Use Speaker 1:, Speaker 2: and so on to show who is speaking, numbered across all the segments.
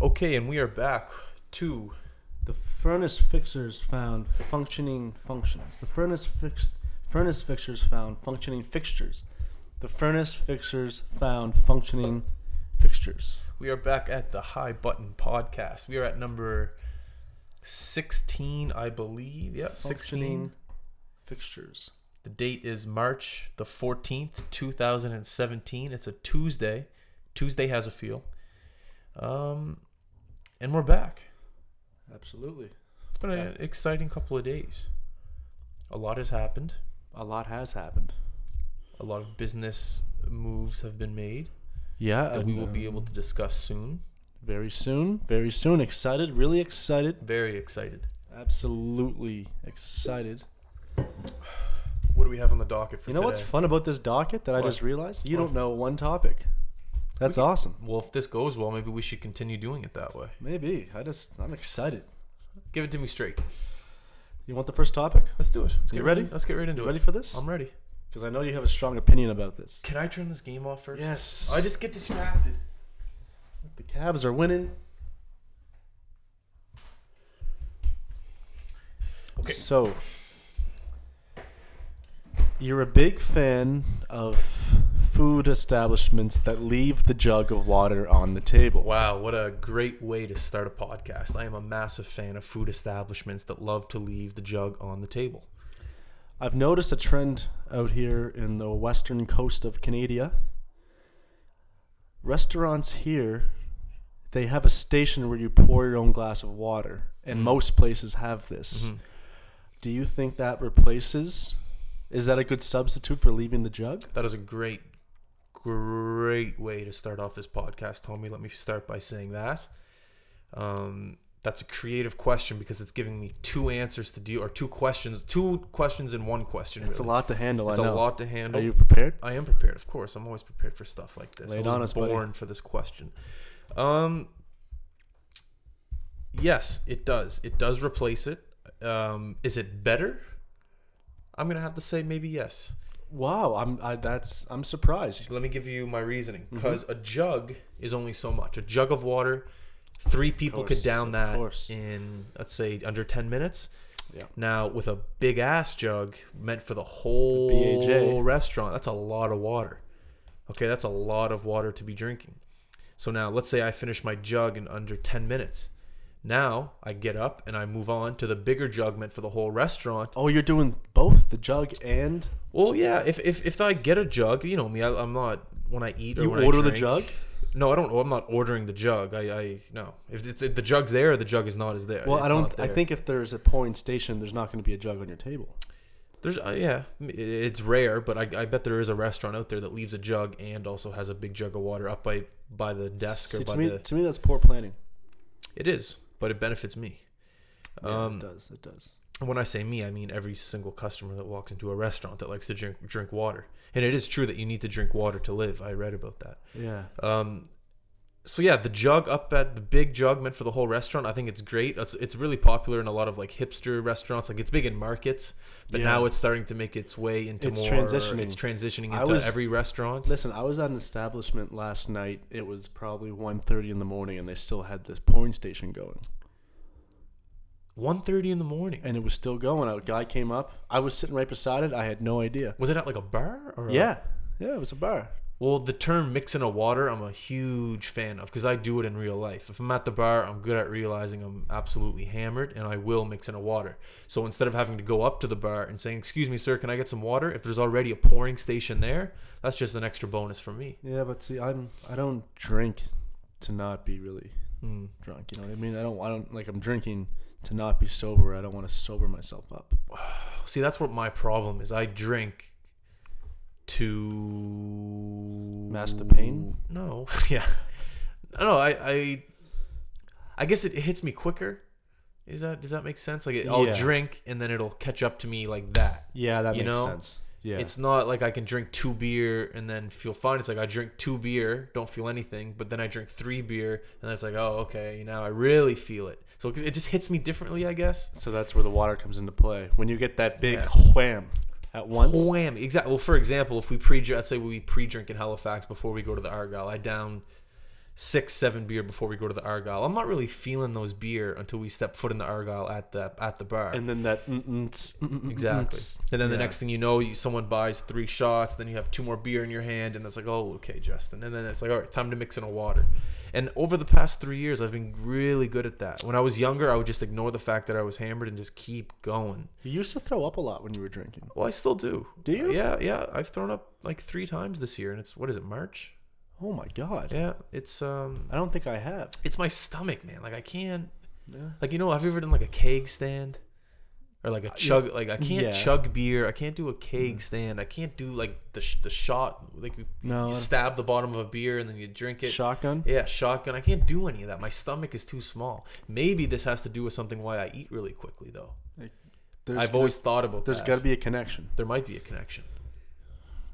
Speaker 1: Okay, and we are back to
Speaker 2: The furnace fixers found functioning functions. The furnace fix furnace fixers found functioning fixtures. The furnace fixers found functioning fixtures.
Speaker 1: we are back at the High Button podcast. We are at number sixteen, I believe. Yeah,
Speaker 2: Functioning
Speaker 1: sixteen.
Speaker 2: fixtures.
Speaker 1: The date is March the fourteenth, two thousand and seventeen. It's a Tuesday. Tuesday has a feel. Um, and we're back.
Speaker 2: Absolutely.
Speaker 1: It's been an exciting couple of days. A lot has happened.
Speaker 2: A lot has happened.
Speaker 1: A lot of business moves have been made
Speaker 2: Yeah,
Speaker 1: that we will be able
Speaker 2: um,
Speaker 1: to discuss soon.
Speaker 2: very soon. Very soon. Excited. Really excited.
Speaker 1: Very excited.
Speaker 2: Absolutely excited.
Speaker 1: What do we have on the docket for
Speaker 2: You know
Speaker 1: today?
Speaker 2: what's fun about this docket that I just realized? You
Speaker 1: What?
Speaker 2: don't know one topic. That's
Speaker 1: We
Speaker 2: awesome.
Speaker 1: Well, if this goes well, maybe we should continue doing it that way.
Speaker 2: Maybe. I just I'm excited.
Speaker 1: Give it to me straight.
Speaker 2: You want the first topic?
Speaker 1: Let's do it. Let's
Speaker 2: You
Speaker 1: get
Speaker 2: ready?
Speaker 1: Let's get right into
Speaker 2: You
Speaker 1: it.
Speaker 2: ready for this?
Speaker 1: I'm ready.
Speaker 2: Because I know you have a strong opinion about this.
Speaker 1: Can I turn this game off first?
Speaker 2: Yes.
Speaker 1: I just get distracted.
Speaker 2: The Cavs are winning.
Speaker 1: Okay.
Speaker 2: So, you're a big fan of food establishments that leave the jug of water on the table.
Speaker 1: Wow, what a great way to start a podcast. I am a massive fan of food establishments that love to leave the jug on the table.
Speaker 2: I've noticed a trend out here in the western coast of Canada. Restaurants here, they have a station where you pour your own glass of water, and
Speaker 1: Mhm.
Speaker 2: most places have this.
Speaker 1: Mhm.
Speaker 2: Do you think that replaces? Is that a good substitute for leaving the jug?
Speaker 1: That is a great, great way to start off this podcast, Tommy. Let me start by saying that. Um, that's a creative question because it's giving me two answers to deal, or two questions, two questions in one question.
Speaker 2: It's
Speaker 1: really.
Speaker 2: a lot to handle.
Speaker 1: It's a lot to handle.
Speaker 2: Are you prepared?
Speaker 1: I am prepared, of course. I'm always prepared for stuff like this.
Speaker 2: Lay
Speaker 1: I was
Speaker 2: us, buddy.
Speaker 1: born for this question. Um, yes, it does. It does replace it. Um, is it better? I'm gonna have to say maybe yes.
Speaker 2: Wow, I'm. I, that's. I'm surprised.
Speaker 1: Let me give you my reasoning.
Speaker 2: Mm-hmm.
Speaker 1: Because a jug is only so much. A jug of water, three people
Speaker 2: course,
Speaker 1: could down that in let's say under ten minutes.
Speaker 2: Yeah.
Speaker 1: Now with a big ass jug meant for the whole
Speaker 2: BAJ.
Speaker 1: restaurant, that's a lot of water. Okay, that's a lot of water to be drinking. So now let's say I finish my jug in under ten minutes. Now I get up and I move on to the bigger jug meant for the whole restaurant.
Speaker 2: Oh, you're doing both the jug and
Speaker 1: Well, yeah. If if, if I get a jug, you know me. I, I'm not when I eat or
Speaker 2: you
Speaker 1: when
Speaker 2: order
Speaker 1: I
Speaker 2: the jug.
Speaker 1: No, I don't. I'm not ordering the jug. I, I no. If it's if the jug's there, the jug is not is there.
Speaker 2: Well,
Speaker 1: It's
Speaker 2: I don't. I think if there's a pouring station, there's not going to be a jug on your table.
Speaker 1: there's uh, yeah. It's rare, but I, I bet there is a restaurant out there that leaves a jug and also has a big jug of water up by by the desk or
Speaker 2: See,
Speaker 1: by
Speaker 2: to me,
Speaker 1: the.
Speaker 2: to me, that's poor planning.
Speaker 1: It is, but it benefits me.
Speaker 2: Yeah,
Speaker 1: Um,
Speaker 2: it does. It does.
Speaker 1: When I say me, I mean every single customer that walks into a restaurant that likes to drink drink water. And it is true that you need to drink water to live. I read about that.
Speaker 2: Yeah.
Speaker 1: Um, so yeah, the jug up at the big jug meant for the whole restaurant. I think it's great. It's it's really popular in a lot of like hipster restaurants. Like it's big in markets, but
Speaker 2: Yeah.
Speaker 1: now it's starting to make its way into
Speaker 2: It's
Speaker 1: more.
Speaker 2: transitioning.
Speaker 1: It's transitioning into
Speaker 2: was-
Speaker 1: every restaurant.
Speaker 2: Listen, I was at an establishment last night. It was probably 1.30 in the morning, and they still had this pouring station going,
Speaker 1: 1.30 in the morning.
Speaker 2: and it was still going. A guy came up. I was sitting right beside it. I had no idea.
Speaker 1: Was it at like a bar or? a-
Speaker 2: Yeah. Yeah, it was a bar.
Speaker 1: Well, the term mixing a water, I'm a huge fan of because I do it in real life. If I'm at the bar, I'm good at realizing I'm absolutely hammered and I will mix in a water. So instead of having to go up to the bar and saying, Excuse me, sir, can I get some water? If there's already a pouring station there, that's just an extra bonus for me.
Speaker 2: Yeah, but see, I'm I don't drink to not be really
Speaker 1: Mm.
Speaker 2: drunk. You know what I mean? I don't I don't like I'm drinking to not be sober. I don't want to sober myself up.
Speaker 1: See, that's what my problem is. I drink to
Speaker 2: Mask the pain?
Speaker 1: No, yeah, no. I, I, I guess it, it hits me quicker. Is that does that make sense? Like it, I'll
Speaker 2: Yeah.
Speaker 1: drink and then it'll catch up to me like that.
Speaker 2: Yeah, that
Speaker 1: You
Speaker 2: makes
Speaker 1: know,
Speaker 2: sense. Yeah.
Speaker 1: It's not like I can drink two beer and then feel fine. It's like I drink two beer, don't feel anything, but then I drink three beer and then it's like, oh, okay, now I really feel it. So it just hits me differently, I guess.
Speaker 2: so that's where the water comes into play. When you get that big
Speaker 1: Yeah.
Speaker 2: wham at once.
Speaker 1: Wham! Exactly. Well, for example, if we pre, let's say we pre-drink in Halifax before we go to the Argyle, I down six, seven beer before we go to the Argyle. I'm not really feeling those beer until we step foot in the Argyle at the at the bar.
Speaker 2: And then that mm, mm, mm,
Speaker 1: Exactly. And then the next thing you know, you, someone buys three shots, then you have two more beer in your hand, and it's like, oh, okay, Justin. And then it's like, all right, time to mix in a water. And over the past three years, I've been really good at that. When I was younger, I would just ignore the fact that I was hammered and just keep going.
Speaker 2: You used to throw up a lot when you were drinking.
Speaker 1: Well, I still do.
Speaker 2: Do you?
Speaker 1: Yeah, yeah. I've thrown up like three times this year, and it's what is it, March?
Speaker 2: Oh my god.
Speaker 1: Yeah, it's um,
Speaker 2: I don't think I have.
Speaker 1: it's my stomach, man. Like I can't.
Speaker 2: Yeah.
Speaker 1: Like you know, have you ever done like a keg stand? Or like a chug, like I can't
Speaker 2: yeah.
Speaker 1: chug beer. I can't do a keg stand. I can't do like the sh- the shot. Like you,
Speaker 2: No.
Speaker 1: you stab the bottom of a beer and then you drink it.
Speaker 2: Shotgun.
Speaker 1: Yeah, shotgun. I can't do any of that. My stomach is too small. Maybe this has to do with something why I eat really quickly though.
Speaker 2: There's,
Speaker 1: I've always thought about
Speaker 2: There's got to be a connection.
Speaker 1: there might be a connection.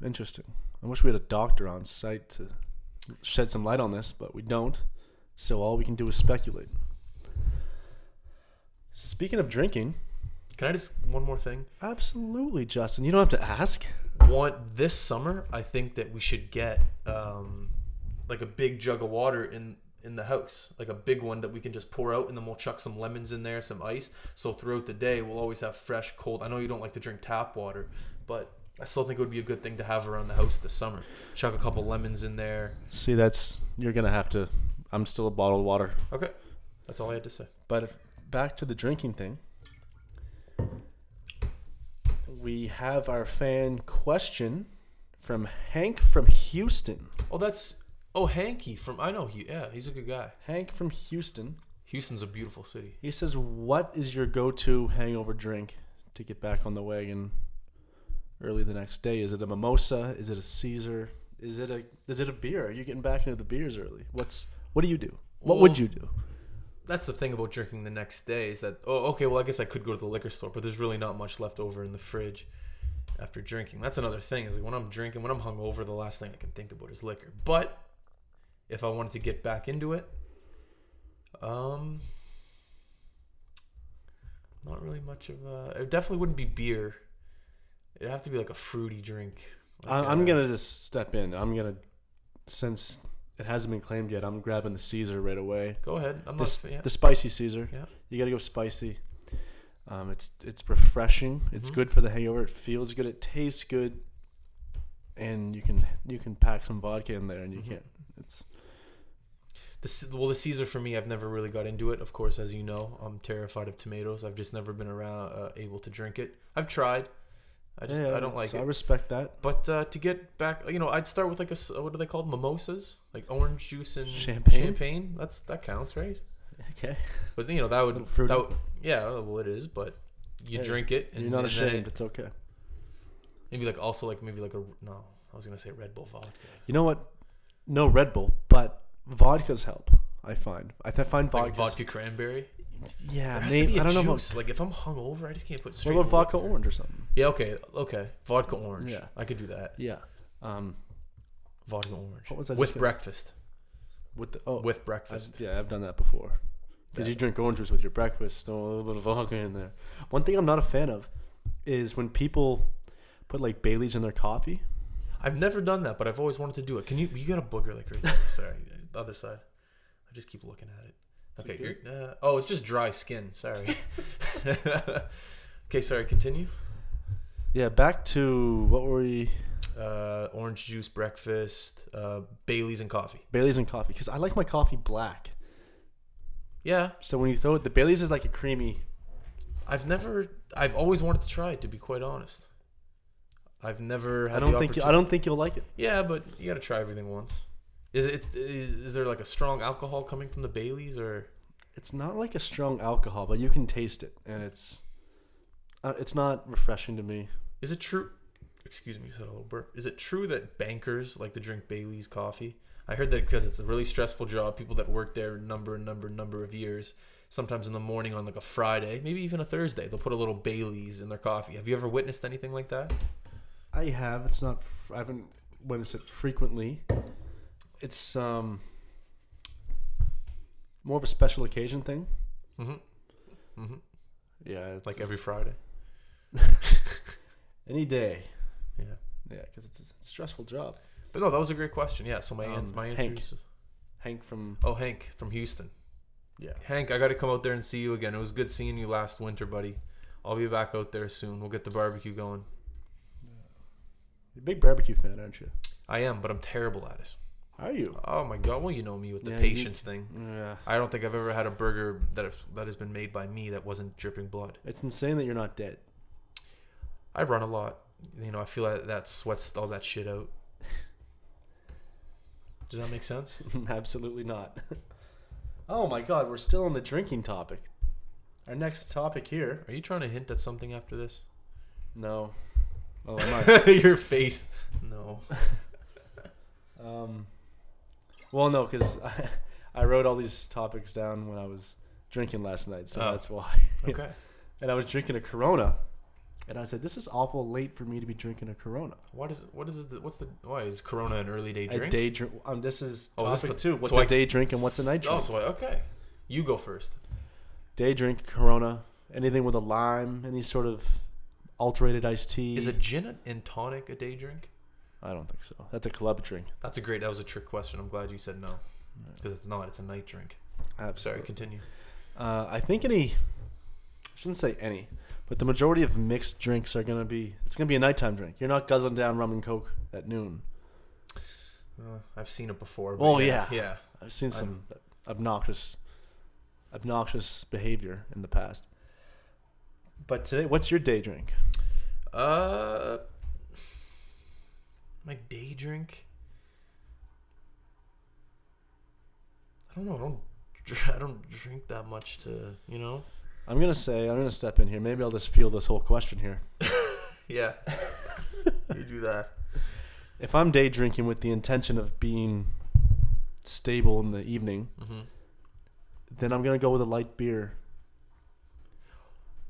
Speaker 2: Interesting. I wish we had a doctor on site to shed some light on this, but we don't. So all we can do is speculate. Speaking of drinking,
Speaker 1: Can I just one more thing?
Speaker 2: absolutely, Justin. You don't have to ask.
Speaker 1: want this summer i think that we should get um like a big jug of water in in the house like a big one that we can just pour out and then we'll chuck some lemons in there some ice so throughout the day we'll always have fresh cold i know you don't like to drink tap water but i still think it would be a good thing to have around the house this summer chuck a couple mm. lemons in there
Speaker 2: See, that's you're gonna have to. I'm still a bottled water.
Speaker 1: okay that's all i had to say
Speaker 2: But back to the drinking thing. We have our fan question from Hank from Houston.
Speaker 1: oh that's oh hanky from i know he yeah he's a good guy
Speaker 2: Hank from Houston.
Speaker 1: houston's a beautiful city
Speaker 2: He says, "What is your go-to hangover drink to get back on the wagon early the next day? Is it a mimosa? Is it a Caesar? Is it a is it a beer? Are you getting back into the beers early? What's what do you do? What would you do?
Speaker 1: that's the thing about drinking the next day is that oh okay well I guess I could go to the liquor store but there's really not much left over in the fridge after drinking that's another thing is like when I'm drinking when I'm hungover the last thing I can think about is liquor but if I wanted to get back into it um not really much of a it definitely wouldn't be beer it'd have to be like a fruity drink
Speaker 2: I,
Speaker 1: Like,
Speaker 2: I'm
Speaker 1: uh,
Speaker 2: gonna just step in. I'm gonna since it hasn't been claimed yet. I'm grabbing the Caesar right away.
Speaker 1: go ahead I'm
Speaker 2: The,
Speaker 1: not yeah.
Speaker 2: the spicy Caesar.
Speaker 1: Yeah.
Speaker 2: You gotta go spicy. Um, it's it's refreshing. It's
Speaker 1: Mhm.
Speaker 2: good for the hangover. It feels good. It tastes good. And you can you can pack some vodka in there, and you
Speaker 1: Mhm.
Speaker 2: can't. It's
Speaker 1: The, well, the Caesar for me, I've never really got into it. Of course, as you know, I'm terrified of tomatoes. I've just never been around uh, able to drink it. I've tried. I just
Speaker 2: yeah,
Speaker 1: I don't like
Speaker 2: I respect that.
Speaker 1: But uh, to get back, you know, I'd start with like a what are they called? Mimosas, like orange juice and
Speaker 2: Champagne?
Speaker 1: Champagne. That's that counts, right?
Speaker 2: Okay.
Speaker 1: But you know that would that would, yeah. Well, it is, but you
Speaker 2: Hey,
Speaker 1: drink it and
Speaker 2: You're not ashamed.
Speaker 1: it-
Speaker 2: It's okay.
Speaker 1: maybe like also like maybe like a no. I was gonna say Red Bull vodka.
Speaker 2: You know what? No Red Bull, but vodkas help. I find. I th- find
Speaker 1: Like
Speaker 2: vodka.
Speaker 1: vodka cranberry.
Speaker 2: Yeah, maybe
Speaker 1: to be a
Speaker 2: I don't know. About,
Speaker 1: like if I'm hungover, I just can't put straight.
Speaker 2: what about vodka orange or something?
Speaker 1: Yeah, okay, okay. Vodka orange.
Speaker 2: Yeah.
Speaker 1: I could do that.
Speaker 2: Yeah. Um,
Speaker 1: Vodka orange.
Speaker 2: What was I
Speaker 1: with breakfast?
Speaker 2: with the oh,
Speaker 1: With
Speaker 2: I've,
Speaker 1: breakfast.
Speaker 2: yeah, I've done that before. Because
Speaker 1: Yeah.
Speaker 2: you drink orange juice with your breakfast, throw a little bit of vodka in there. One thing I'm not a fan of is when people put like Bailey's in their coffee.
Speaker 1: I've never done that, but I've always wanted to do it. Can you? You got a booger like right there. Sorry, the other side. I just keep looking at it.
Speaker 2: Is
Speaker 1: Okay.
Speaker 2: it
Speaker 1: You're, uh, oh, it's just dry skin. Sorry. okay. Sorry. Continue.
Speaker 2: Yeah, back to what were we?
Speaker 1: Uh, orange juice breakfast. Uh, Bailey's and coffee.
Speaker 2: Bailey's and coffee. Because I like my coffee black.
Speaker 1: Yeah.
Speaker 2: So when you throw it, the Bailey's is like a creamy.
Speaker 1: I've never. I've always wanted to try it. To be quite honest. I've never had
Speaker 2: I don't
Speaker 1: the
Speaker 2: think you,
Speaker 1: opportunity.
Speaker 2: I don't think you'll like it.
Speaker 1: Yeah, but you got to try everything once. Is it? Is, is there like a strong alcohol coming from the Baileys, or
Speaker 2: It's not like a strong alcohol, but you can taste it, and it's uh, it's not refreshing to me.
Speaker 1: is it true? Excuse me, I said a little burp. Is it true that bankers like to drink Bailey's coffee? I heard that because it's a really stressful job. People that work there number and number and number of years. Sometimes in the morning on like a Friday, maybe even a Thursday, they'll put a little Bailey's in their coffee. Have you ever witnessed anything like that?
Speaker 2: I have. It's not. I haven't witnessed it frequently. It's um more of a special occasion thing.
Speaker 1: Mm-hmm. Mm-hmm.
Speaker 2: Yeah, it's
Speaker 1: Like every Friday.
Speaker 2: any day.
Speaker 1: Yeah.
Speaker 2: Yeah, because it's a stressful job.
Speaker 1: But no, that was a great question. Yeah. So my
Speaker 2: Um,
Speaker 1: ans- my answer
Speaker 2: Hank.
Speaker 1: is
Speaker 2: Hank from
Speaker 1: Oh, Hank from Houston.
Speaker 2: yeah.
Speaker 1: Hank, I got to come out there and see you again. It was good seeing you last winter, buddy. I'll be back out there soon. We'll get the barbecue going.
Speaker 2: You're a big barbecue fan, aren't you?
Speaker 1: I am, but I'm terrible at it.
Speaker 2: Are you?
Speaker 1: Oh my god! Well, you know me with the
Speaker 2: Yeah, you-
Speaker 1: patience thing.
Speaker 2: Yeah.
Speaker 1: I don't think I've ever had a burger that have, that has been made by me that wasn't dripping blood.
Speaker 2: It's insane that you're not dead.
Speaker 1: I run a lot. You know, I feel like that sweats all that shit out. Does that make sense?
Speaker 2: Absolutely not. oh my god, we're still on the drinking topic. Our next topic here.
Speaker 1: Are you trying to hint at something after this?
Speaker 2: No. Oh, am I?
Speaker 1: Your face. No.
Speaker 2: Um, well, no, because I, I wrote all these topics down when I was drinking last night, so
Speaker 1: Oh.
Speaker 2: that's why.
Speaker 1: Okay.
Speaker 2: and I was drinking a Corona, and I said, "This is awful late for me to be drinking a Corona."
Speaker 1: What is what is it? What's the why is Corona an early day
Speaker 2: A
Speaker 1: drink?
Speaker 2: day drink. Um, this is
Speaker 1: Oh, is
Speaker 2: topic
Speaker 1: this the-
Speaker 2: two. What's
Speaker 1: so
Speaker 2: a
Speaker 1: I-
Speaker 2: day drink and what's a night drink?
Speaker 1: Oh, so I, okay. You go first.
Speaker 2: Day drink Corona. Anything with a lime, any sort of alterated iced tea.
Speaker 1: Is a gin and tonic a day drink?
Speaker 2: I don't think so. That's a club drink.
Speaker 1: That's a great. That was a trick question. I'm glad you said no, because it's not. It's a night drink. Sorry,
Speaker 2: Absolutely.
Speaker 1: continue.
Speaker 2: Uh, I think any. I shouldn't say any, but the majority of mixed drinks are gonna be. It's gonna be a nighttime drink. You're not guzzling down rum and coke at noon.
Speaker 1: Uh, I've seen it before. But
Speaker 2: Oh,
Speaker 1: yeah,
Speaker 2: yeah.
Speaker 1: yeah.
Speaker 2: I've seen some obnoxious, obnoxious behavior in the past. But today, what's your day drink?
Speaker 1: Uh, my day drink. I don't know. I don't. I don't drink that much to you know.
Speaker 2: I'm gonna say I'm gonna step in here. Maybe I'll just feel this whole question here.
Speaker 1: Yeah. you do that.
Speaker 2: If I'm day drinking with the intention of being stable in the evening,
Speaker 1: hmm
Speaker 2: then I'm gonna go with a light beer.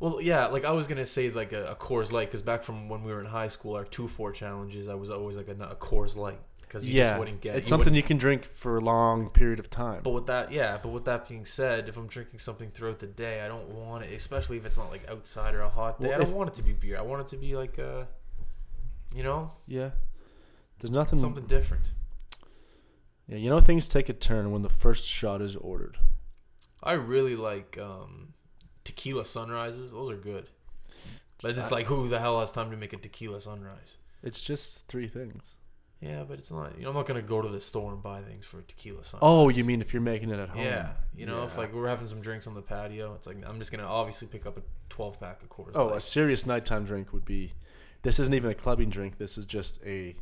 Speaker 1: Well, yeah. Like I was gonna say, like a, a Coors Light, because back from when we were in high school, our two four challenges, I was always like a, a Coors Light, because you
Speaker 2: yeah,
Speaker 1: just wouldn't get. It.
Speaker 2: It's
Speaker 1: you
Speaker 2: something you can drink for a long period of time.
Speaker 1: But with that, yeah. But with that being said, if I'm drinking something throughout the day, I don't want it, especially if it's not like outside or a hot day.
Speaker 2: Well,
Speaker 1: I don't
Speaker 2: if-
Speaker 1: want it to be beer. I want it to be like a, you know,
Speaker 2: yeah, there's nothing.
Speaker 1: something different.
Speaker 2: Yeah, you know things take a turn when the first shot is ordered.
Speaker 1: I really like um, tequila sunrises. Those are good. But it's like, who the hell has time to make a tequila sunrise?
Speaker 2: It's just three things.
Speaker 1: Yeah, but it's not. You know, I'm not gonna go to the store and buy things for a tequila sunrise.
Speaker 2: Oh, you mean if you're making it at home?
Speaker 1: Yeah, you know, if like we're having some drinks on the patio, it's like I'm just gonna obviously pick up a 12 pack of Coors.
Speaker 2: Oh, a serious nighttime drink would be. This isn't even a clubbing drink. This is just a.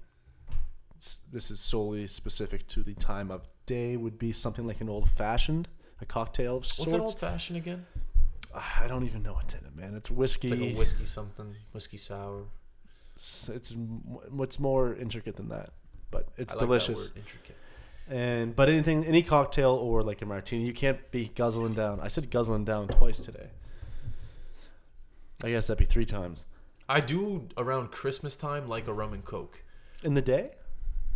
Speaker 2: This is solely specific to the time of day. Would be something like an old fashioned, a cocktail of sorts.
Speaker 1: What's an old fashioned again?
Speaker 2: I don't even know what's in it, man. It's whiskey.
Speaker 1: It's like a whiskey something, whiskey sour.
Speaker 2: It's, it's what's more intricate than that, but it's
Speaker 1: like
Speaker 2: delicious.
Speaker 1: intricate.
Speaker 2: And but anything, any cocktail or like a martini, you can't be guzzling down. I said guzzling down twice today. I guess that'd be three times
Speaker 1: I do around Christmas time like a rum and coke.
Speaker 2: in the day.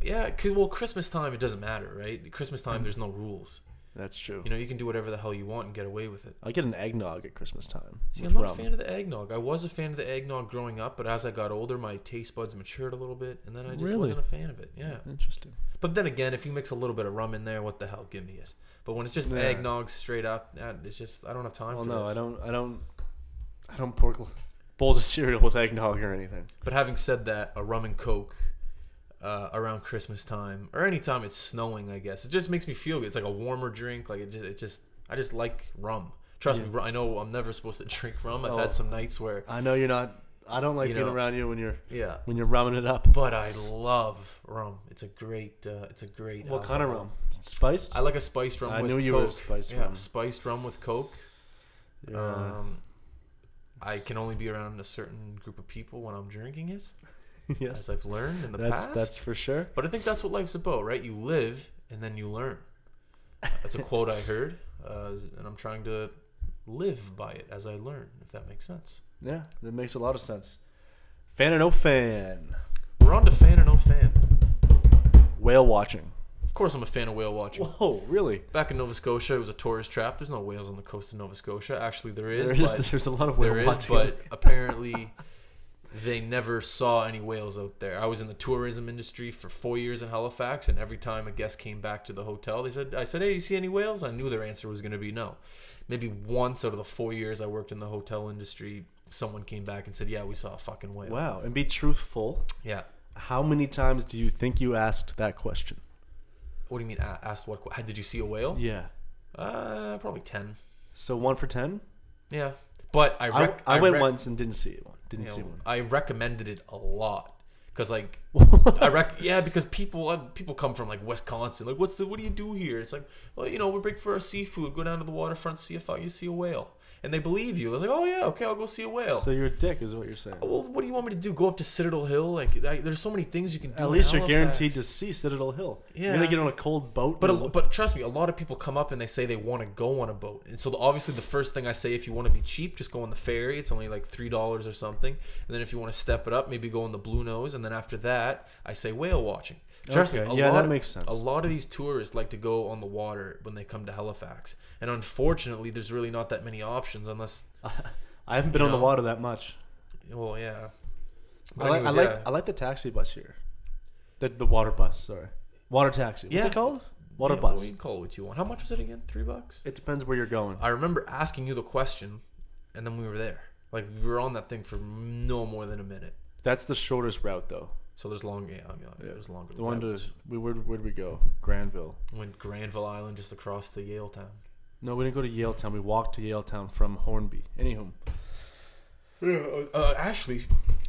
Speaker 1: Yeah, 'cause- well, Christmas time it doesn't matter, right? Christmas
Speaker 2: Mm.
Speaker 1: time there's no rules.
Speaker 2: That's true.
Speaker 1: You know, you can do whatever the hell you want and get away with it.
Speaker 2: I get an eggnog at Christmas time.
Speaker 1: See, I'm not
Speaker 2: rum.
Speaker 1: a fan of the eggnog. I was a fan of the eggnog growing up, but as I got older, my taste buds matured a little bit, and then I just
Speaker 2: Really?
Speaker 1: wasn't a fan of it. Yeah.
Speaker 2: Interesting.
Speaker 1: But then again, if you mix a little bit of rum in there, what the hell? Give me it. But when it's just
Speaker 2: Yeah.
Speaker 1: eggnog straight up, it's just I don't have time
Speaker 2: Well,
Speaker 1: for
Speaker 2: no,
Speaker 1: this.
Speaker 2: I don't. I don't. I don't pour bowls of cereal with eggnog or anything.
Speaker 1: But having said that, a rum and coke uh, around Christmas time or anytime it's snowing, I guess it just makes me feel good. It's like a warmer drink. Like it just, it just, I just like rum. Trust
Speaker 2: Yeah.
Speaker 1: me, I know I'm never supposed to drink rum. I've
Speaker 2: Oh.
Speaker 1: had some nights where,
Speaker 2: I know you're not. I don't like
Speaker 1: You
Speaker 2: being around you when you're
Speaker 1: yeah,
Speaker 2: when you're rumming it up.
Speaker 1: but I love rum. It's a great, uh, it's a great.
Speaker 2: What kind of rum? Spiced.
Speaker 1: I like a spiced rum.
Speaker 2: I
Speaker 1: with
Speaker 2: knew you
Speaker 1: Coke.
Speaker 2: were spiced
Speaker 1: yeah,
Speaker 2: rum.
Speaker 1: spiced rum with Coke.
Speaker 2: Yeah.
Speaker 1: Um, I can only be around a certain group of people when I'm drinking it, as
Speaker 2: yes,
Speaker 1: I've learned in the
Speaker 2: that's
Speaker 1: past.
Speaker 2: that's for sure.
Speaker 1: But I think that's what life's about, right? You live and then you learn. That's a quote I heard, uh, and I'm trying to live by it as I learn, if that makes sense.
Speaker 2: Yeah, that makes a lot of sense. Fan or no fan?
Speaker 1: We're on to fan or no fan.
Speaker 2: Whale watching.
Speaker 1: Of course, I'm a fan of whale watching.
Speaker 2: Whoa, really?
Speaker 1: Back in Nova Scotia, it was a tourist trap. There's no whales on the coast of Nova Scotia. Actually, there is.
Speaker 2: There is. There's a lot of whale
Speaker 1: there is,
Speaker 2: watching.
Speaker 1: but apparently, they never saw any whales out there. I was in the tourism industry for four years in Halifax, and every time a guest came back to the hotel, they said, "I said, hey, you see any whales?" I knew their answer was going to be no. Maybe once out of the four years I worked in the hotel industry, someone came back and said, "Yeah, we saw a fucking whale."
Speaker 2: Wow. And be truthful.
Speaker 1: Yeah.
Speaker 2: How many times do you think you asked that question?
Speaker 1: What do you mean? Asked what? Did you see a whale?
Speaker 2: Yeah.
Speaker 1: Uh, probably ten.
Speaker 2: So one for ten.
Speaker 1: Yeah, but I
Speaker 2: I,
Speaker 1: rec-
Speaker 2: I, went
Speaker 1: rec-
Speaker 2: once and didn't see it. Didn't
Speaker 1: you
Speaker 2: see one.
Speaker 1: I recommended it a lot because like I rec- yeah because people people come from like Wisconsin like what's the what do you do here? It's like well you know we're big for our seafood. Go down to the waterfront, see if you see a whale, and they believe you. I was like oh yeah okay I'll go see a whale.
Speaker 2: So you're a dick, is what you're saying.
Speaker 1: well, what do you want me to do? Go up to Citadel Hill? Like, I, there's so many things you can do.
Speaker 2: At least you're guaranteed to see Citadel Hill. Yeah. You're gonna get on a cold boat.
Speaker 1: But a,
Speaker 2: look-
Speaker 1: but trust me, a lot of people come up and they say they want to go on a boat, and so the, obviously the first thing I say, if you want to be cheap, just go on the ferry. It's only like three dollars or something, and then if you want to step it up, maybe go on the Bluenose, and then after that, I say whale watching. Trust
Speaker 2: Okay,
Speaker 1: me, a
Speaker 2: yeah,
Speaker 1: lot
Speaker 2: that
Speaker 1: of-
Speaker 2: makes sense.
Speaker 1: A lot of these tourists like to go on the water when they come to Halifax, and unfortunately, there's really not that many options unless,
Speaker 2: I haven't been
Speaker 1: you
Speaker 2: on the water that much.
Speaker 1: well, yeah.
Speaker 2: I like, I like
Speaker 1: yeah.
Speaker 2: I like the taxi bus here. The the water bus, sorry. Water taxi. What's
Speaker 1: Yeah.
Speaker 2: it called? Water
Speaker 1: Yeah,
Speaker 2: bus.
Speaker 1: Well, you can call it what you want. How much was it again? Three bucks.
Speaker 2: It depends where you're going.
Speaker 1: I remember asking you the question, and then we were there. Like we were on that thing for no more than a minute.
Speaker 2: That's the shortest route though.
Speaker 1: So there's long, yeah, yeah, there's longer.
Speaker 2: The one to we where where'd we go? Granville.
Speaker 1: went Granville Island just across to Yaletown.
Speaker 2: No, we didn't go to Yaletown. We walked to Yaletown from Hornby. Anywho,
Speaker 1: Uh, actually,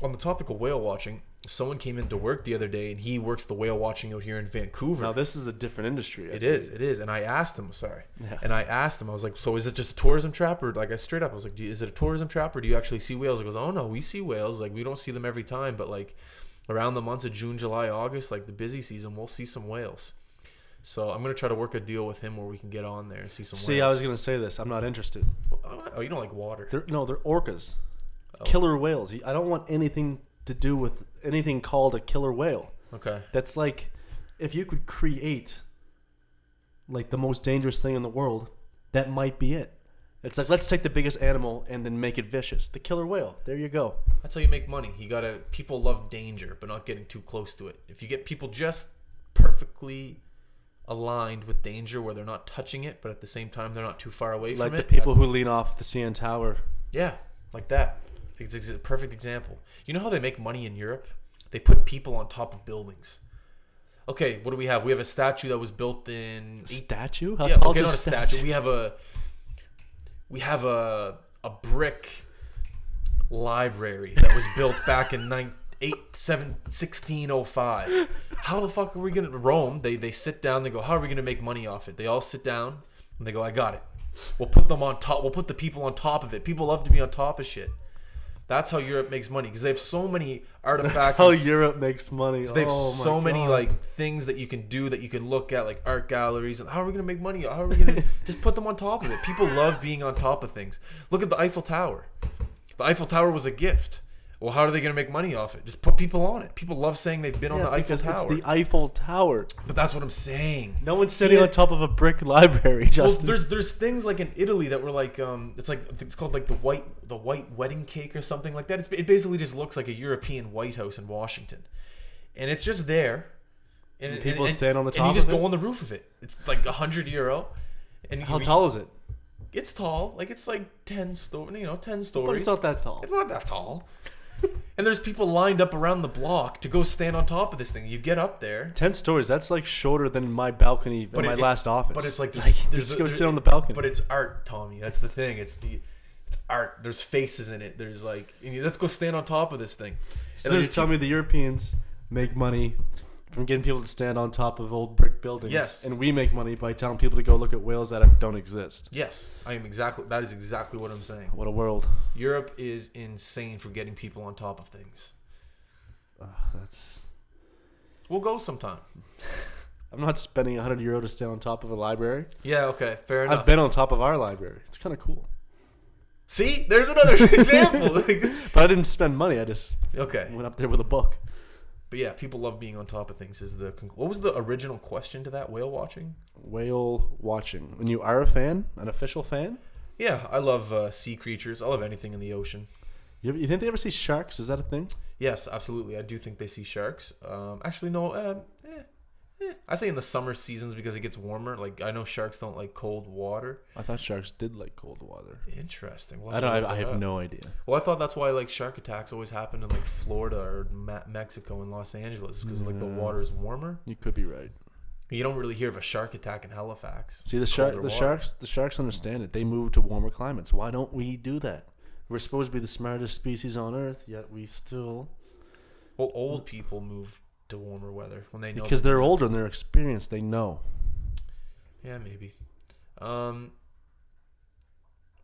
Speaker 1: on the topic of whale watching, someone came into work the other day, and he works the whale watching out here in Vancouver.
Speaker 2: now this is a different industry. I
Speaker 1: It is, it is, and I asked him. Sorry,
Speaker 2: Yeah.
Speaker 1: and I asked him. I was like, "So is it just a tourism trap, or like I straight up? I was like, is it a tourism trap, or do you actually see whales?" He goes, "Oh no, we see whales. Like we don't see them every time, but like around the months of June, July, August, like the busy season, we'll see some whales." So I'm gonna try to work a deal with him where we can get on there and see some whales.
Speaker 2: See, I was gonna say this. I'm not interested.
Speaker 1: oh, you don't like water?
Speaker 2: They're, no, they're orcas,
Speaker 1: Oh.
Speaker 2: killer whales. I don't want anything to do with anything called a killer whale.
Speaker 1: Okay.
Speaker 2: That's like if you could create like the most dangerous thing in the world, that might be it. It's like let's take the biggest animal and then make it vicious. The killer whale. There you go.
Speaker 1: That's how you make money. You gotta. People love danger, but not getting too close to it. If you get people just perfectly aligned with danger, where they're not touching it, but at the same time they're not too far away
Speaker 2: Like
Speaker 1: from
Speaker 2: the people who lean off the CN Tower.
Speaker 1: yeah, like that. It's a perfect example. You know how they make money in Europe? They put people on top of buildings. Okay, what do we have? We have a statue that was built in eight-
Speaker 2: Statue? How
Speaker 1: yeah,
Speaker 2: tall
Speaker 1: okay,
Speaker 2: is
Speaker 1: not a statue. We have a we have a a brick library that was built back in nine, eight, seven, 1605. How the fuck are we gonna Rome? They they sit down. They go, how are we gonna make money off it? They all sit down and they go, I got it. We'll put them on top. We'll put the people on top of it. People love to be on top of shit. That's how Europe makes money because they have so many artifacts.
Speaker 2: That's how Europe makes money.
Speaker 1: so they have
Speaker 2: Oh
Speaker 1: so many
Speaker 2: God.
Speaker 1: like things that you can do that you can look at like art galleries and how are we gonna make money? How are we gonna just put them on top of it? People love being on top of things. Look at the Eiffel Tower. The Eiffel Tower was a gift. Well, how are they gonna make money off it? Just put people on it. People love saying they've been on the Eiffel Tower.
Speaker 2: it's the Eiffel Tower.
Speaker 1: but that's what I'm saying.
Speaker 2: No one's
Speaker 1: See
Speaker 2: sitting
Speaker 1: it?
Speaker 2: on top of a brick library,
Speaker 1: Well,
Speaker 2: Justin.
Speaker 1: there's there's things like in Italy that were like um it's like it's called like the white the white wedding cake or something like that. It's, it basically just looks like a European White House in Washington, and it's just there. And,
Speaker 2: people stand on the top.
Speaker 1: And you just go
Speaker 2: it?
Speaker 1: on the roof of it. It's like a hundred euro. And
Speaker 2: How tall is it?
Speaker 1: It's tall. Like it's like ten sto- you know, ten
Speaker 2: But
Speaker 1: stories.
Speaker 2: it's not that tall.
Speaker 1: It's not that tall. And there's people lined up around the block to go stand on top of this thing. You get up there,
Speaker 2: Ten stories. That's like shorter than my balcony in
Speaker 1: But
Speaker 2: my last office.
Speaker 1: But it's like there's,
Speaker 2: Like,
Speaker 1: there's
Speaker 2: just go sit on the balcony.
Speaker 1: But it's art, Tommy. That's the thing. It's the it's art. There's faces in it. There's like you- let's go stand on top of this thing.
Speaker 2: so
Speaker 1: and
Speaker 2: you
Speaker 1: there's
Speaker 2: tell
Speaker 1: peop-
Speaker 2: me the Europeans make money from getting people to stand on top of old brick buildings.
Speaker 1: Yes.
Speaker 2: And we make money by telling people to go look at whales that don't exist.
Speaker 1: yes, I am exactly. That is exactly what I'm saying.
Speaker 2: What a world.
Speaker 1: Europe is insane for getting people on top of things.
Speaker 2: Ugh, that's.
Speaker 1: We'll go sometime.
Speaker 2: I'm not spending 100 euro to stay on top of a library.
Speaker 1: Yeah. Okay. Fair enough.
Speaker 2: I've been on top of our library. It's kind of cool.
Speaker 1: See, there's another example.
Speaker 2: But I didn't spend money. I just
Speaker 1: okay.
Speaker 2: went up there with a book.
Speaker 1: But yeah, people love being on top of things. Is the conclu- what was the original question to that whale watching?
Speaker 2: Whale watching. When you are a fan, an official fan,
Speaker 1: Yeah, I love uh, sea creatures. I love anything in the ocean.
Speaker 2: You, you think they ever see sharks? Is that a thing?
Speaker 1: Yes, absolutely. I do think they see sharks. Um, actually, no. Uh, eh. I say in the summer seasons because it gets warmer. Like I know sharks don't like cold water.
Speaker 2: I thought sharks did like cold water.
Speaker 1: Interesting. We'll
Speaker 2: I
Speaker 1: have
Speaker 2: don't. I, I have
Speaker 1: up.
Speaker 2: no idea.
Speaker 1: Well, I thought that's why like shark attacks always happen in like Florida or Ma- Mexico and Los Angeles because like the
Speaker 2: Yeah.
Speaker 1: water's warmer.
Speaker 2: You could be right.
Speaker 1: You don't really hear of a shark attack in Halifax.
Speaker 2: See the
Speaker 1: It's
Speaker 2: shark. The
Speaker 1: water.
Speaker 2: sharks. The sharks understand it. They move to warmer climates. Why don't we do that? We're supposed to be the smartest species on Earth, yet we still
Speaker 1: Well, old people move to warmer weather when they know
Speaker 2: because they're older and they're experienced. They know.
Speaker 1: Yeah, maybe. Um,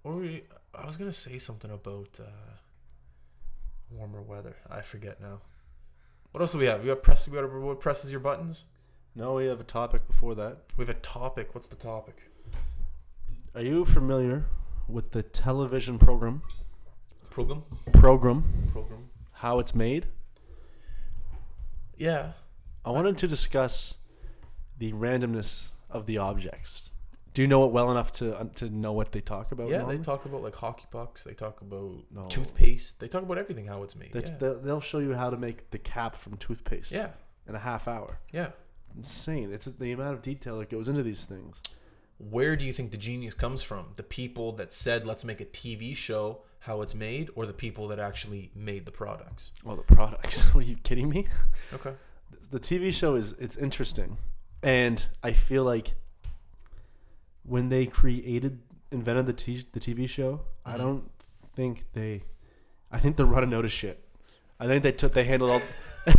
Speaker 1: or we, I was gonna say something about uh, warmer weather. I forget now. What else do we have? We got press. We got what presses your buttons.
Speaker 2: No, we have a topic before that.
Speaker 1: We have a topic. What's the topic?
Speaker 2: Are you familiar with the television program
Speaker 1: Program.
Speaker 2: program
Speaker 1: Program.
Speaker 2: how it's made?
Speaker 1: Yeah.
Speaker 2: I wanted to discuss the randomness of the objects. Do you know it well enough to uh, to know what they talk about?
Speaker 1: Yeah.
Speaker 2: normally?
Speaker 1: They talk about like hockey pucks. They talk about
Speaker 2: No.
Speaker 1: toothpaste. They talk about everything. How it's made.
Speaker 2: That's-
Speaker 1: yeah.
Speaker 2: they'll- They'll show you how to make the cap from toothpaste
Speaker 1: yeah.
Speaker 2: in a half hour.
Speaker 1: Yeah.
Speaker 2: Insane! It's the amount of detail that goes into these things.
Speaker 1: Where do you think the genius comes from? The people that said, "Let's make a TV show how it's made," or the people that actually made the products?
Speaker 2: Well, the products. Are you kidding me?
Speaker 1: Okay.
Speaker 2: the TV show is it's interesting, and I feel like when they created invented the t- the TV show, I
Speaker 1: Mhm.
Speaker 2: don't think they. I think they're running out of shit. I think they took they handled all.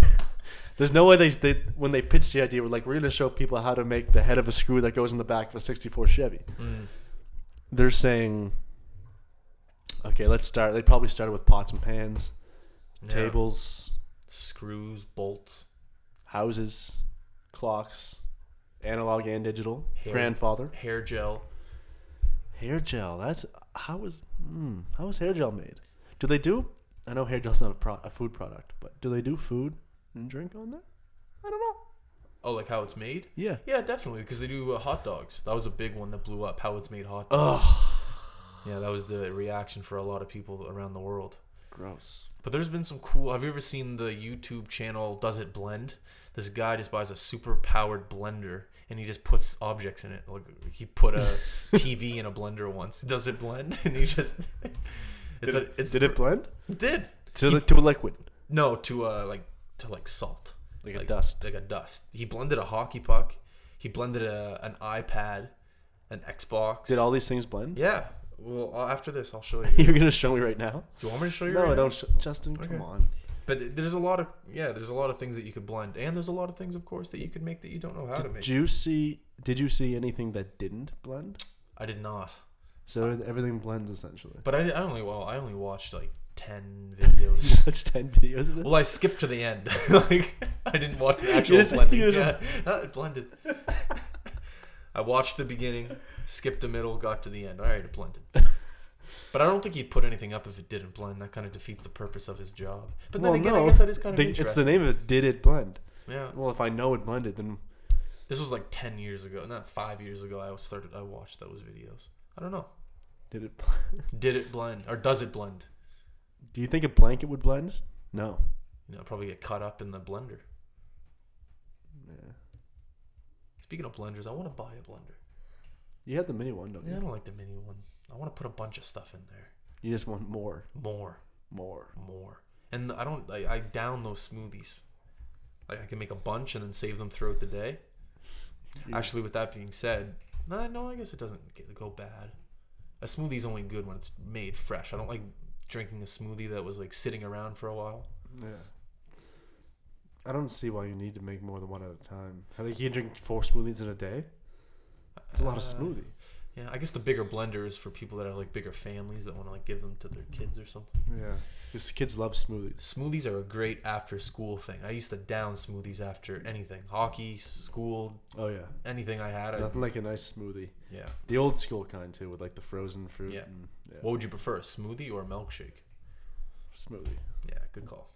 Speaker 2: There's no way they, they when they pitched the idea were like we're gonna show people how to make the head of a screw that goes in the back of a '64 Chevy.
Speaker 1: Mm.
Speaker 2: They're saying, okay, let's start. They probably started with pots and pans,
Speaker 1: Yeah.
Speaker 2: tables,
Speaker 1: screws, bolts,
Speaker 2: houses, clocks, analog and digital,
Speaker 1: Hair.
Speaker 2: grandfather,
Speaker 1: hair gel.
Speaker 2: hair gel. That's how is hmm, how is hair gel made? Do they do? I know hair gel's not a, pro, a food product, but do they do food and drink on there? I don't know.
Speaker 1: Oh, like how it's made?
Speaker 2: Yeah.
Speaker 1: Yeah, definitely, because they do uh, hot dogs. That was a big one that blew up. How it's made hot dogs.
Speaker 2: Ugh,
Speaker 1: Yeah, that was the reaction for a lot of people around the world.
Speaker 2: gross.
Speaker 1: But there's been some cool. Have you ever seen the YouTube channel Does It Blend? This guy just buys a super powered blender and he just puts objects in it. Like he put a TV in a blender once. Does it blend? And he just it's
Speaker 2: Did
Speaker 1: a
Speaker 2: it,
Speaker 1: it's
Speaker 2: did it blend
Speaker 1: it did
Speaker 2: to
Speaker 1: He-
Speaker 2: to a liquid
Speaker 1: no to uh like to like salt
Speaker 2: like, a dust?
Speaker 1: like a dust. He blended a hockey puck. He blended a an iPad, an Xbox.
Speaker 2: Did all these things blend?
Speaker 1: Yeah. Well, uh, after this, I'll show you.
Speaker 2: You're gonna show me right now?
Speaker 1: Do you want me to show you?
Speaker 2: No,
Speaker 1: right
Speaker 2: I
Speaker 1: now?
Speaker 2: don't. Sh- Justin,
Speaker 1: Okay.
Speaker 2: come on.
Speaker 1: But there's a lot of yeah, there's a lot of things that you could blend, and there's a lot of things, of course, that you could make that you don't know how to make.
Speaker 2: Did you see? Did you see anything that didn't blend?
Speaker 1: I did not,
Speaker 2: So everything blends essentially.
Speaker 1: but I, I only well, I only watched like ten videos.
Speaker 2: Watch ten videos of this.
Speaker 1: well, I skipped to the end. like I didn't watch the actual
Speaker 2: just-
Speaker 1: blending.
Speaker 2: you just-
Speaker 1: yeah, Ah, it blended. I watched the beginning, skipped the middle, got to the end. All right, it blended. But I don't think he'd put anything up if it didn't blend. That kind of defeats the purpose of his job. But then
Speaker 2: Well,
Speaker 1: again, I guess that is kind of
Speaker 2: They-
Speaker 1: interesting.
Speaker 2: it's the name of it. Did it blend?
Speaker 1: Yeah.
Speaker 2: Well, if I know it blended, then
Speaker 1: This was like ten years ago, not five years ago. I started. I watched those videos. I don't know.
Speaker 2: did it? Blend?
Speaker 1: Did it blend or does it blend?
Speaker 2: Do you think a blanket would blend? No.
Speaker 1: You know, probably get caught up in the blender.
Speaker 2: Yeah.
Speaker 1: Speaking of blenders, I want to buy a blender.
Speaker 2: You had the mini one, don't
Speaker 1: Yeah, I don't like the mini one. I want to put a bunch of stuff in there.
Speaker 2: You just want more,
Speaker 1: More,
Speaker 2: more.
Speaker 1: more. And I don't. I, I down those smoothies. Like I can make a bunch and then save them throughout the day.
Speaker 2: You-
Speaker 1: Actually, with that being said, no, no, I guess it doesn't get, go bad. A smoothie's only good when it's made fresh. I don't like drinking a smoothie that was like sitting around for a while.
Speaker 2: yeah. I don't see why you need to make more than one at a time. I think you can drink four smoothies in a day. It's a lot of
Speaker 1: Uh,
Speaker 2: smoothie.
Speaker 1: Yeah, I guess the bigger blender is for people that have like bigger families that want to like give them to their kids or something.
Speaker 2: Yeah. Because kids love smoothies.
Speaker 1: Smoothies are a great after school thing. I used to down smoothies after anything, hockey, school,
Speaker 2: Oh yeah.
Speaker 1: anything I had. I,
Speaker 2: Nothing like a nice smoothie.
Speaker 1: yeah.
Speaker 2: The old school kind too, with like the frozen fruit.
Speaker 1: Yeah.
Speaker 2: And, yeah.
Speaker 1: What would you prefer, a smoothie or a milkshake?
Speaker 2: smoothie.
Speaker 1: Yeah, good call.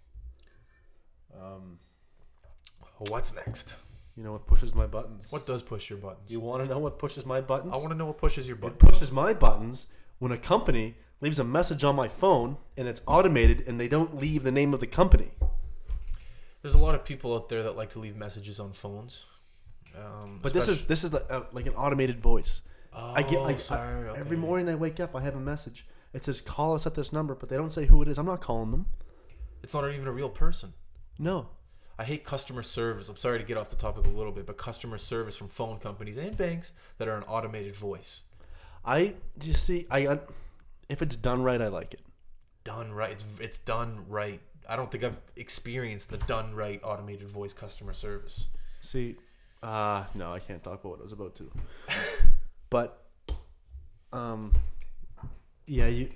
Speaker 2: Um,
Speaker 1: What's next?
Speaker 2: You know what pushes my buttons?
Speaker 1: What does push your buttons?
Speaker 2: You want to know what pushes my buttons?
Speaker 1: I want to know what pushes your buttons.
Speaker 2: It pushes my buttons when a company leaves a message on my phone and it's automated and they don't leave the name of the company.
Speaker 1: There's a lot of people out there that like to leave messages on phones. Um,
Speaker 2: But this is this is like, uh, like an automated voice.
Speaker 1: oh,
Speaker 2: I get like
Speaker 1: sorry, okay.
Speaker 2: every morning I wake up, I have a message. It says call us at this number, but they don't say who it is. I'm not calling them.
Speaker 1: It's not even a real person.
Speaker 2: No.
Speaker 1: I hate customer service. I'm sorry to get off the topic a little bit, but customer service from phone companies and banks that are an automated voice.
Speaker 2: I you see I if it's done right, I like it.
Speaker 1: Done right. It's, it's done right. I don't think I've experienced the done right automated voice customer service.
Speaker 2: See, uh no, I can't talk about what I was about to. but um yeah, you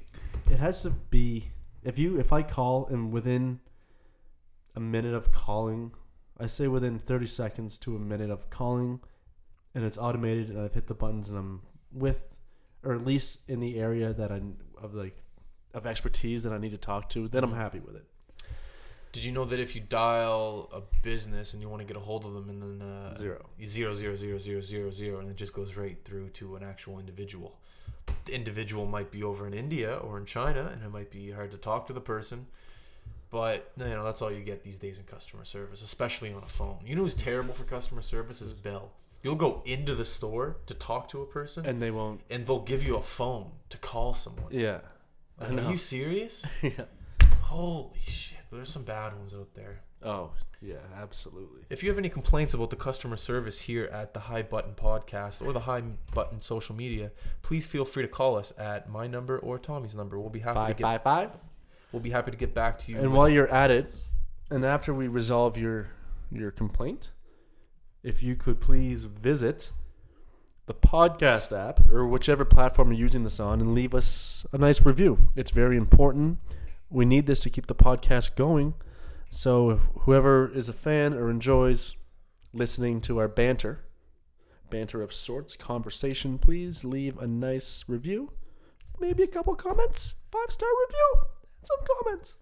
Speaker 2: it has to be if you if I call and within a minute of calling, I say within 30 seconds to a minute of calling and it's automated and I've hit the buttons and I'm with or at least in the area that I of like of expertise that I need to talk to, then I'm happy with it.
Speaker 1: Did you know that if you dial a business and you want to get a hold of them, and then uh,
Speaker 2: Zero.
Speaker 1: zero zero zero zero zero zero, and it just goes right through to an actual individual. The individual might be over in India or in China, and it might be hard to talk to the person. But you know that's all you get these days in customer service, especially on a phone. You know who's terrible for customer service is Bell. You'll go into the store to talk to a person,
Speaker 2: And they won't
Speaker 1: and they'll give you a phone to call someone.
Speaker 2: Yeah. I
Speaker 1: Like,
Speaker 2: know.
Speaker 1: are you serious?
Speaker 2: yeah.
Speaker 1: Holy shit! There's some bad ones out there.
Speaker 2: Oh, yeah, absolutely.
Speaker 1: If you have any complaints about the customer service here at the High Button Podcast or the High Button social media, please feel free to call us at my number or Tommy's number. We'll be happy to
Speaker 2: Five
Speaker 1: get
Speaker 2: five five.
Speaker 1: We'll be happy to get back to you.
Speaker 2: And while you're at it, and after we resolve your your complaint, if you could please visit the podcast app or whichever platform you're using this on and leave us a nice review. It's very important. We need this to keep the podcast going. So whoever is a fan or enjoys listening to our banter, banter of sorts, conversation, please leave a nice review. Maybe a couple comments, five star review, some comments.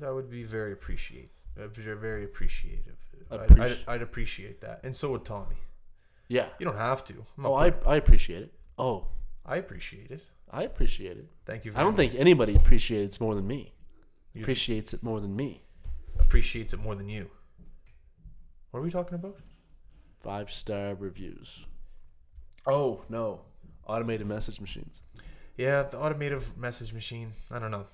Speaker 1: that would be very appreciate uh, very very appreciative. I'd, I'd, I'd appreciate that, and so would Tommy.
Speaker 2: Yeah.
Speaker 1: You don't have to.
Speaker 2: Oh, I, I appreciate it. Oh,
Speaker 1: I appreciate it.
Speaker 2: I appreciate it.
Speaker 1: Thank you.
Speaker 2: I don't
Speaker 1: much.
Speaker 2: think anybody appreciates more than me.
Speaker 1: You-
Speaker 2: Appreciates it more than me.
Speaker 1: appreciates it more than you. What are we talking about?
Speaker 2: Five star reviews. Oh no, automated message machines.
Speaker 1: Yeah, the automated message machine. I don't know.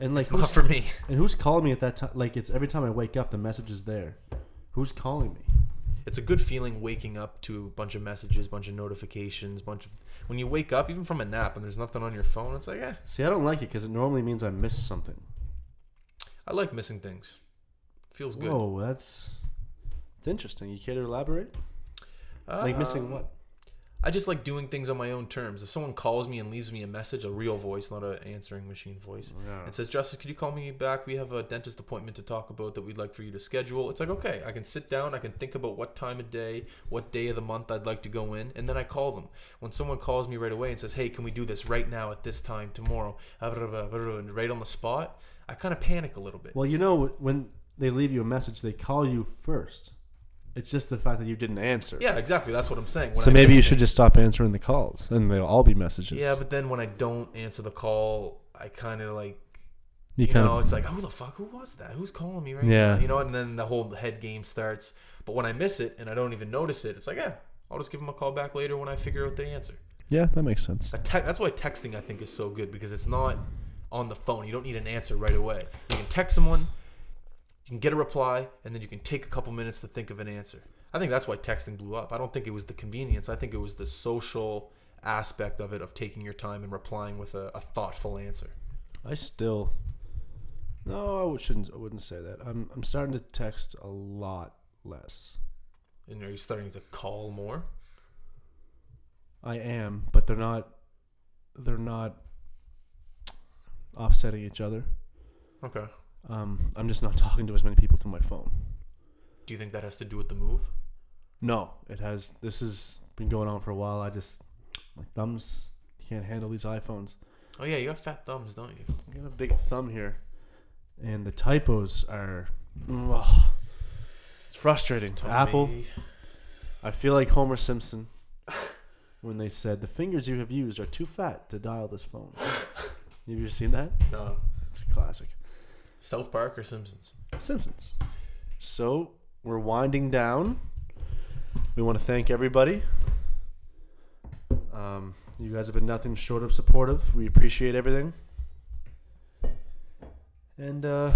Speaker 2: And like
Speaker 1: Not
Speaker 2: who's,
Speaker 1: for me.
Speaker 2: and who's calling me at that time? Like it's every time I wake up, the message is there. Who's calling me?
Speaker 1: it's a good feeling waking up to a bunch of messages, bunch of notifications, bunch of when you wake up, even from a nap, and there's nothing on your phone. It's like, eh,
Speaker 2: See, I don't like it because it normally means I missed something.
Speaker 1: I like missing things. Feels good.
Speaker 2: Oh, that's it's interesting. You care to elaborate? Like missing
Speaker 1: Um,
Speaker 2: what?
Speaker 1: I just like doing things on my own terms. If someone calls me and leaves me a message, a real voice, not an answering machine voice,
Speaker 2: Yeah.
Speaker 1: and says, "Justice, could you call me back? We have a dentist appointment to talk about that we'd like for you to schedule." It's like, okay, I can sit down, I can think about what time of day, what day of the month I'd like to go in, and then I call them. When someone calls me right away and says, "Hey, can we do this right now at this time tomorrow?" Ah, and right on the spot, I kind of panic a little bit.
Speaker 2: Well, you know when they leave you a message, they call you first. It's just the fact that you didn't answer.
Speaker 1: Yeah, exactly. That's what I'm saying. When
Speaker 2: So
Speaker 1: I
Speaker 2: maybe
Speaker 1: miss
Speaker 2: you should just stop answering the calls, and they'll all be messages.
Speaker 1: Yeah, but then when I don't answer the call, I kind of like
Speaker 2: you
Speaker 1: you
Speaker 2: kind
Speaker 1: know,
Speaker 2: of
Speaker 1: it's like, who the fuck? Who was that? Who's calling me right
Speaker 2: Yeah.
Speaker 1: now? You know, and then the whole head game starts. But when I miss it and I don't even notice it, it's like, yeah, I'll just give them a call back later when I figure out the answer.
Speaker 2: yeah, that makes sense.
Speaker 1: A te- that's why texting I think is so good because it's not on the phone. You don't need an answer right away. You can text someone, you can get a reply, and then you can take a couple minutes to think of an answer. I think that's why texting blew up. I don't think it was the convenience. I think it was the social aspect of it of taking your time and replying with a, a thoughtful answer.
Speaker 2: I still no, I shouldn't. I wouldn't say that. I'm I'm starting to text a lot less.
Speaker 1: And are you starting to call more?
Speaker 2: I am, but they're not. They're not offsetting each other.
Speaker 1: Okay.
Speaker 2: Um, I'm just not talking to as many people through my phone.
Speaker 1: Do you think that has to do with the move?
Speaker 2: No, it has. This has been going on for a while. I just my thumbs can't handle these iPhones.
Speaker 1: Oh yeah, you got fat thumbs, don't you?
Speaker 2: I got a big thumb here, and the typos are. Ugh. it's frustrating. To
Speaker 1: Apple.
Speaker 2: I feel like Homer Simpson when they said the fingers you have used are too fat to dial this phone. have you seen that?
Speaker 1: No.
Speaker 2: It's a classic.
Speaker 1: South Park or Simpsons?
Speaker 2: Simpsons. So we're winding down. We want to thank everybody. Um, you guys have been nothing short of supportive. We appreciate everything. And uh,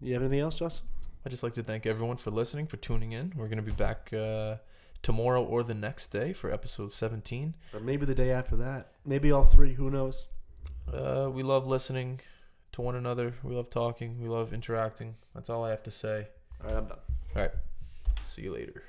Speaker 2: you have anything else, Joss?
Speaker 1: I'd just like to thank everyone for listening, for tuning in. We're going to be back uh, tomorrow or the next day for episode 17.
Speaker 2: Or maybe the day after that. Maybe all three. Who knows?
Speaker 1: Uh, we love listening to one another. We love talking. We love interacting. That's all I have to say.
Speaker 2: All right, I'm done. All right.
Speaker 1: See you later.